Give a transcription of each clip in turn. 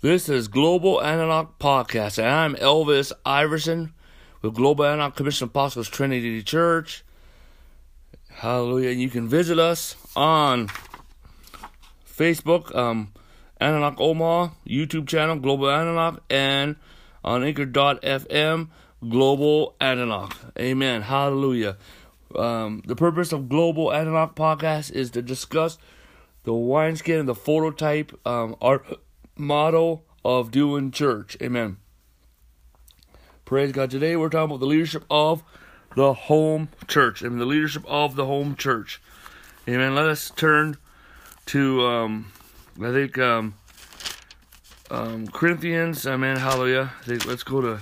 This is Global Antioch Podcast, and I'm Elvis Iverson with Global Antioch Commission of Apostles Trinity Church. Hallelujah. You can visit us on Facebook, um, Antioch Omaha, YouTube channel, Global Antioch, and on Anchor.fm, Global Antioch. Amen. Hallelujah. Um, the purpose of Global Antioch Podcast is to discuss the wineskin and the prototype, um, our motto of doing church. Amen. Praise God. Today we're talking about the leadership of the home church. I mean, the leadership of the home church. Amen. Let us turn to, um, I think, um, um, Corinthians. Amen. Hallelujah. Think, let's go to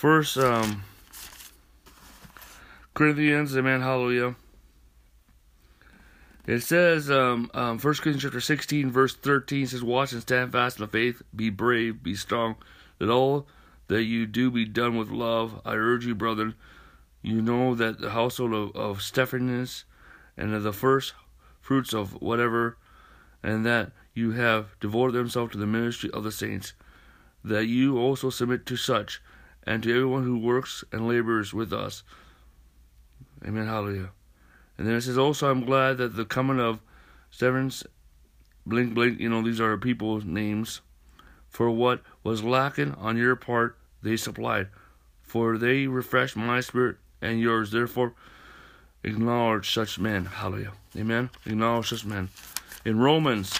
first um, Corinthians. Amen. Hallelujah. It says, um, um, 1 Corinthians chapter 16, verse 13 says, Watch and stand fast in the faith, be brave, be strong, that all that you do be done with love. I urge you, brethren, you know that the household of, of Stephanas and of the first fruits of whatever, and that you have devoted themselves to the ministry of the saints, that you also submit to such, and to everyone who works and labors with us. Amen. Hallelujah. And then it says, also, I'm glad that the coming of Severance, blink, blink, you know, these are people's names, for what was lacking on your part, they supplied. For they refreshed my spirit and yours. Therefore, acknowledge such men. Hallelujah. Amen. Acknowledge such men. In Romans,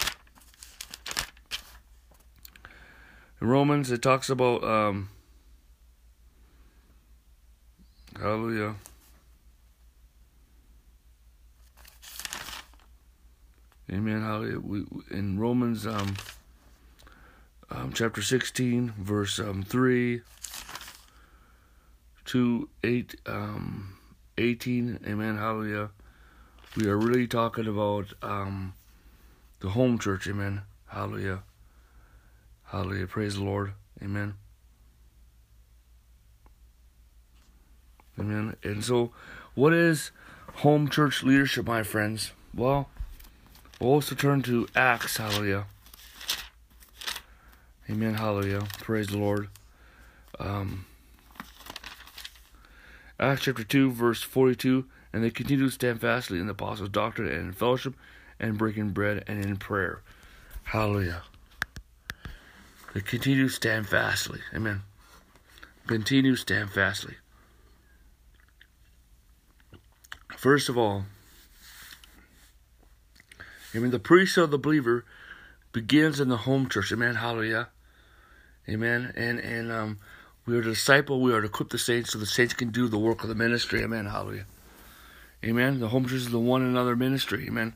in Romans, it talks about, um, hallelujah. Amen. Hallelujah. We, in Romans um, um, chapter 16, verse um, 3 to 8, um, 18. Amen. Hallelujah. We are really talking about um, the home church. Amen. Hallelujah. Hallelujah. Praise the Lord. Amen. Amen. And so, what is home church leadership, my friends? Well, We'll also turn to Acts, hallelujah. Amen, hallelujah. Praise the Lord. Um, Acts chapter 2, verse 42. And they continued to stand fastly in the apostles' doctrine and in fellowship and breaking bread and in prayer. Hallelujah. They continue to stand fastly. Amen. Continue to stand fastly. First of all, Amen. The priesthood of the believer begins in the home church. Amen. Hallelujah. Amen. And and um, we are to disciple. We are to equip the saints so the saints can do the work of the ministry. Amen. Hallelujah. Amen. The home church is the one another ministry. Amen.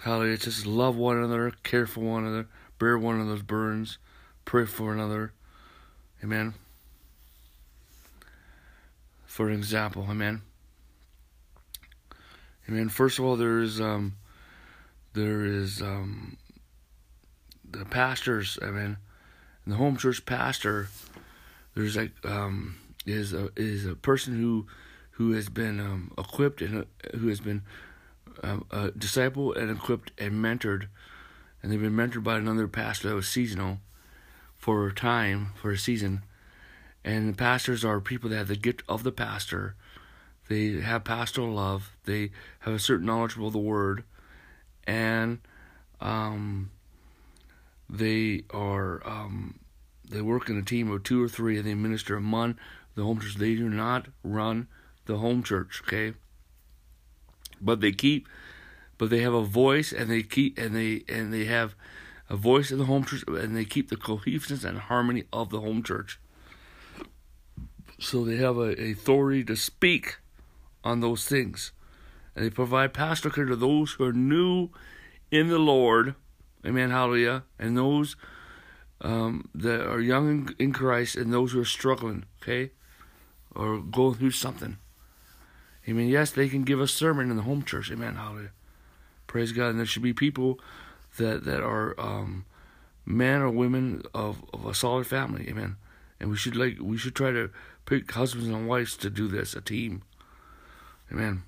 Hallelujah. It's just love one another, care for one another, bear one another's burdens, pray for another. Amen. For example, amen. Amen. First of all, there's um, there is um, the pastors. I mean, the home church pastor. There's like um, is a is a person who who has been um, equipped and uh, who has been um, a disciple and equipped and mentored, and they've been mentored by another pastor that was seasonal for a time for a season. And the pastors are people that have the gift of the pastor. They have pastoral love. They have a certain knowledge of the word and um, they are um, they work in a team of two or three, and they minister among the home church. They do not run the home church, okay? But they keep, but they have a voice, and they keep, and they and they have a voice in the home church, and they keep the cohesiveness and harmony of the home church. So they have a, a authority to speak on those things and they provide pastoral care to those who are new in the Lord. Amen. Hallelujah. And those um, that are young in, Christ and those who are struggling, okay, or going through something. Amen. Yes, they can give a sermon in the home church. Amen. Hallelujah. Praise God. And there should be people that that are um, men or women of, of a solid family. Amen. And we should like we should try to pick husbands and wives to do this, a team. Amen.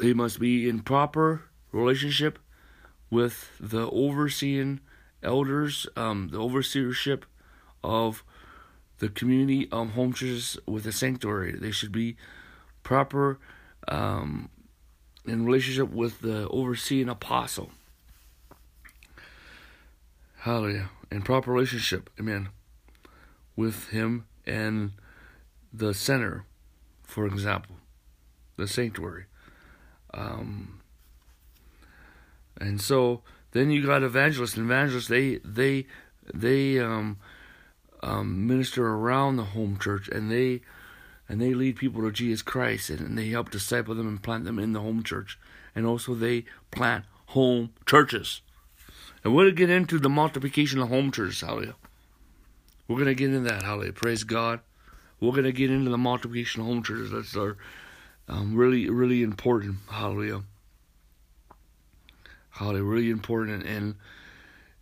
They must be in proper relationship with the overseeing elders, um, the overseership of the community of home churches with the sanctuary. They should be proper um, in relationship with the overseeing apostle. Hallelujah. In proper relationship, amen, with him and the center, for example, the sanctuary. Um, and so then you got evangelists. And Evangelists, they they they um, um, minister around the home church, and they and they lead people to Jesus Christ, and, and they help disciple them and plant them in the home church, and also they plant home churches. And we're to get into the multiplication of home churches, hallelujah. We're going to get into that, hallelujah. Praise God. We're going to get into the multiplication of home churches. That's our um, really, really important, hallelujah. Hallelujah, really important. And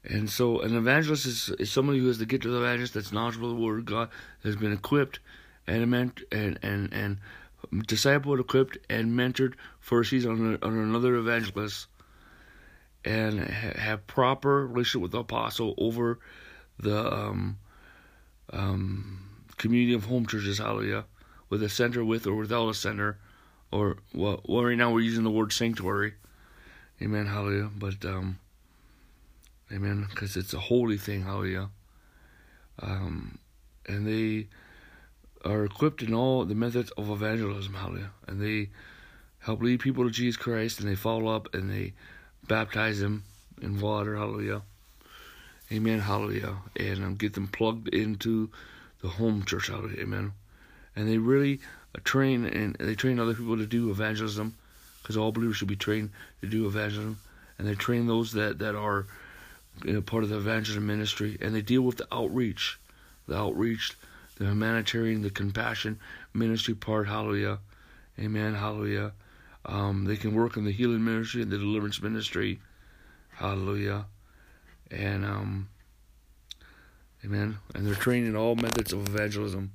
and so an evangelist is, is somebody who has the gift of the evangelist that's knowledgeable of the word of God, has been equipped and and and and, and discipled, equipped, and mentored for a season under, another evangelist and have proper relationship with the apostle over the um, um, community of home churches, hallelujah, with a center with or without a center, or well, well right now we're using the word sanctuary, amen, hallelujah, but um, amen, because it's a holy thing, hallelujah, um, and they are equipped in all the methods of evangelism, hallelujah, and they help lead people to Jesus Christ, and they follow up, and they baptize them in water, hallelujah. Amen, hallelujah. And um, get them plugged into the home church, hallelujah, amen. And they really train and they train other people to do evangelism, because all believers should be trained to do evangelism. And they train those that that are you know, part of the evangelism ministry, and they deal with the outreach, the outreach, the humanitarian, the compassion ministry part, hallelujah, amen, hallelujah. Um, they can work in the healing ministry and the deliverance ministry. Hallelujah. And um, amen. And they're trained in all methods of evangelism.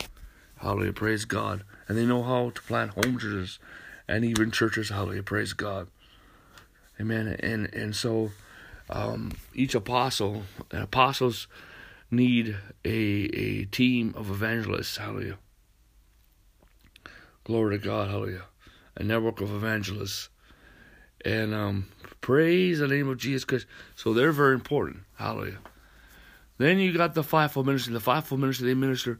Hallelujah. Praise God. And they know how to plant home churches and even churches. Hallelujah. Praise God. Amen. And and so um, each apostle, apostles need a a team of evangelists. Hallelujah. Glory to God. Hallelujah a network of evangelists. And um, praise the name of Jesus Christ. So they're very important. Hallelujah. Then you got the fivefold ministry. The fivefold ministry, they minister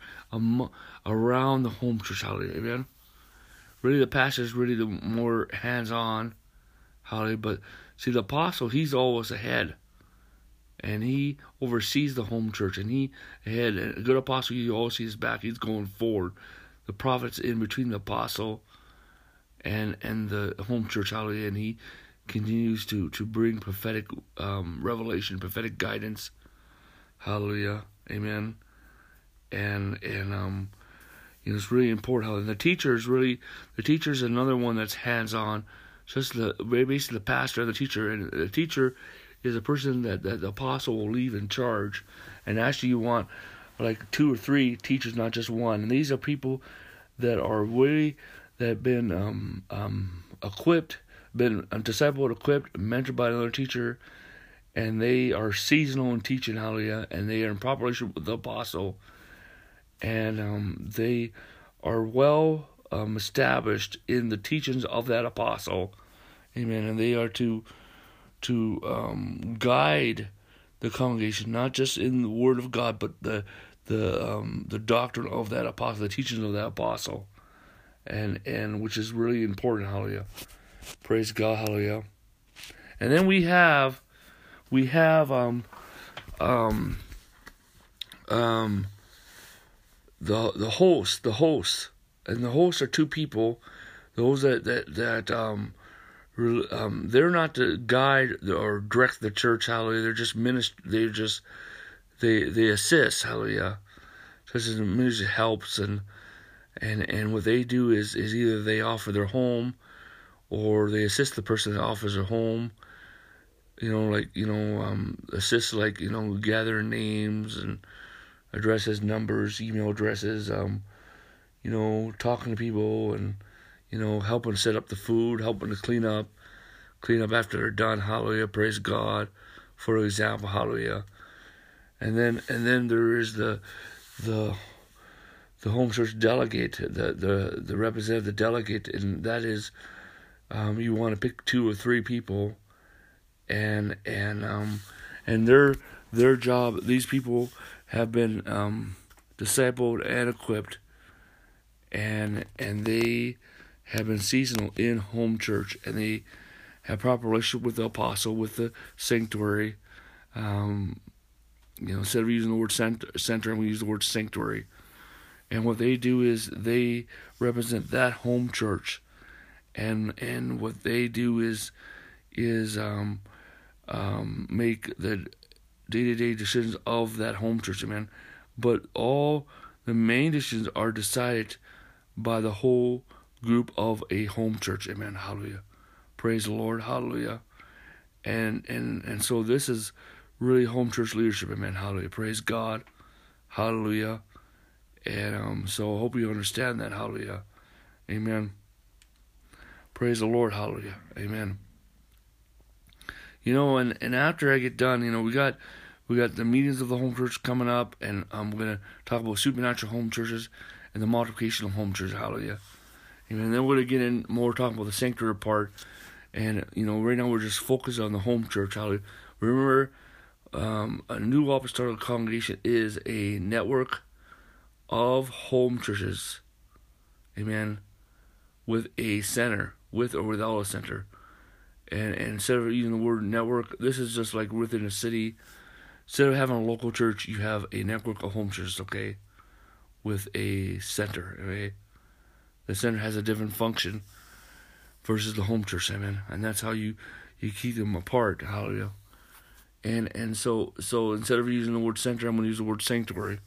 around the home church. Hallelujah. Amen. Really, the pastor is really the more hands on. Hallelujah. But see, the apostle, he's always ahead. And he oversees the home church. And he ahead. A good apostle, you always see his back. He's going forward. The prophet's in between the apostle and and the home church hallelujah and he continues to to bring prophetic um, revelation prophetic guidance hallelujah. Amen. And and um you know it's really important how and the teacher is really the teacher is another one that's hands on just the basically the pastor and the teacher. And the teacher is a person that, that the apostle will leave in charge and actually you want like two or three teachers not just one. And these are people that are really that have been um, um, equipped, been discipled, equipped, mentored by another teacher, and they are seasonal in teaching, hallelujah, and they are in proper relationship with the apostle, and um, they are well um, established in the teachings of that apostle, amen, and they are to to um, guide the congregation, not just in the Word of God, but the the um, the doctrine of that apostle, the teachings of that apostle and and which is really important. Hallelujah. Praise God. Hallelujah. And then we have we have um um um the the host the hosts. And the hosts are two people those that that that um um they're not to guide or direct the church hallelujah. They're just minister they're just they they assist hallelujah. Such as ministry helps and and and what they do is is either they offer their home or they assist the person that offers their home you know like you know um assist like you know gathering names and addresses numbers email addresses um you know talking to people and you know, helping set up the food, helping to clean up, clean up after they're done. Hallelujah, praise God. For example, hallelujah. And then and then there is the the the home church delegate, the the the representative, the delegate, and that is um, you want to pick two or three people, and and um, and their their job. These people have been um, discipled and equipped, and and they have been seasonal in home church, and they have proper relationship with the apostle, with the sanctuary. Um, you know, instead of using the word center, center, we use the word sanctuary. And what they do is they represent that home church, and and what they do is is um, um, make the day to day decisions of that home church, amen. But all the main decisions are decided by the whole group of a home church, amen. Hallelujah. Praise the Lord, hallelujah. And and and so this is really home church leadership, amen. Hallelujah. Praise God. Hallelujah. And um, so I hope you understand that. Hallelujah. Amen. Praise the Lord. Hallelujah. Amen. You know, and, and after I get done, you know, we got we got the meetings of the home church coming up, and I'm gonna talk about supernatural home churches and the multiplication of home churches. Hallelujah. And then we're gonna get in more talking about the sanctuary part, and you know, right now we're just focused on the home church. Hallelujah. Remember, um, a new apostolic congregation is a network of home churches. Amen. With a center, with or without a center. And, and instead of using the word network, this is just like within a city. Instead of having a local church, you have a network of home churches, okay? With a center, okay? The center has a different function versus the home church, amen. And that's how you, you keep them apart, hallelujah. And and so so instead of using the word center, I'm gonna use the word sanctuary.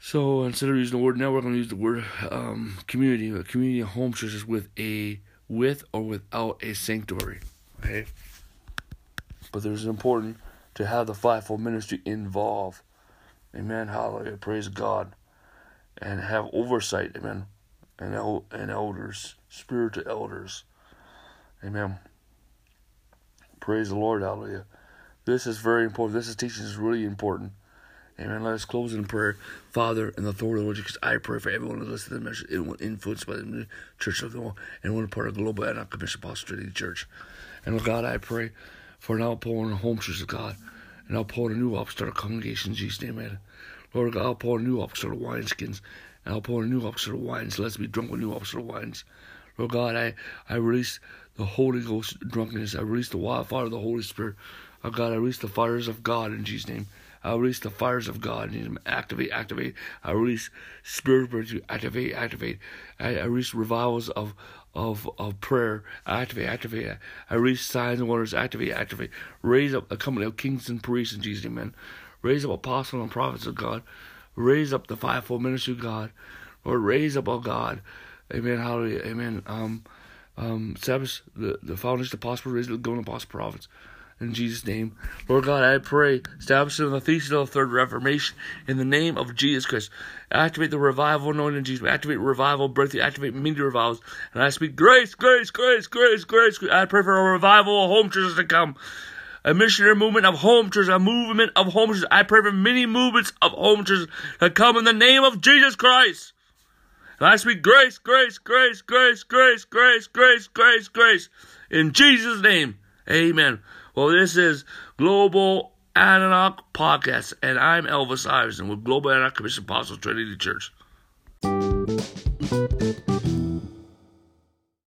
So instead of using the word network, I'm going to use the word um, community. A community of home churches with a with or without a sanctuary. Okay, but there's important to have the fivefold ministry involved. Amen. Hallelujah. Praise God, and have oversight. Amen. And el- and elders, spiritual elders. Amen. Praise the Lord. Hallelujah. This is very important. This is teaching is really important. Amen. Let us close in prayer. Father, in the authority of the Lord Jesus, I pray for everyone who listens to the message, and one influenced by the Church of the and one part of the Global Antioch Commission Trinity Church. And Lord God, I pray for an outpouring of home church of God, an outpouring of new apostolic congregations, in Jesus' name, amen. Lord God, outpouring new upstart of wineskins, and outpouring new upstart of wines. Let's be drunk with new upstart of wines. Lord God, I, I release the Holy Ghost drunkenness. I release the wildfire of the Holy Spirit. Oh God, I release the fires of God in Jesus' name. I release the fires of God. Activate, activate. I release spirit to activate, activate. I, I release revivals of of of prayer. Activate, activate. I release signs and wonders. Activate, activate. Raise up a company of kings and priests in Jesus' name, Raise up apostles and prophets of God. Raise up the fivefold ministry of God. Lord, raise up, oh God. Amen. Hallelujah. Amen. Um, um, establish the, the foundation of the possible raise the golden apostle prophets in Jesus' name. Lord God, I pray, establish the thesis of the third reformation in the name of Jesus Christ. Activate the revival anointing in Jesus. Activate revival, breakthrough, activate media revivals. And I speak grace, grace, grace, grace, grace. I pray for a revival of home churches to come. A missionary movement of home churches, a movement of home churches. I pray for many movements of home churches to come in the name of Jesus Christ. And I speak grace, grace, grace, grace, grace, grace, grace, grace, grace. In Jesus' name, amen. Well, this is Global Antioch Podcast, and I'm Elvis Iverson with Global Antioch Commission Apostle Trinity Church.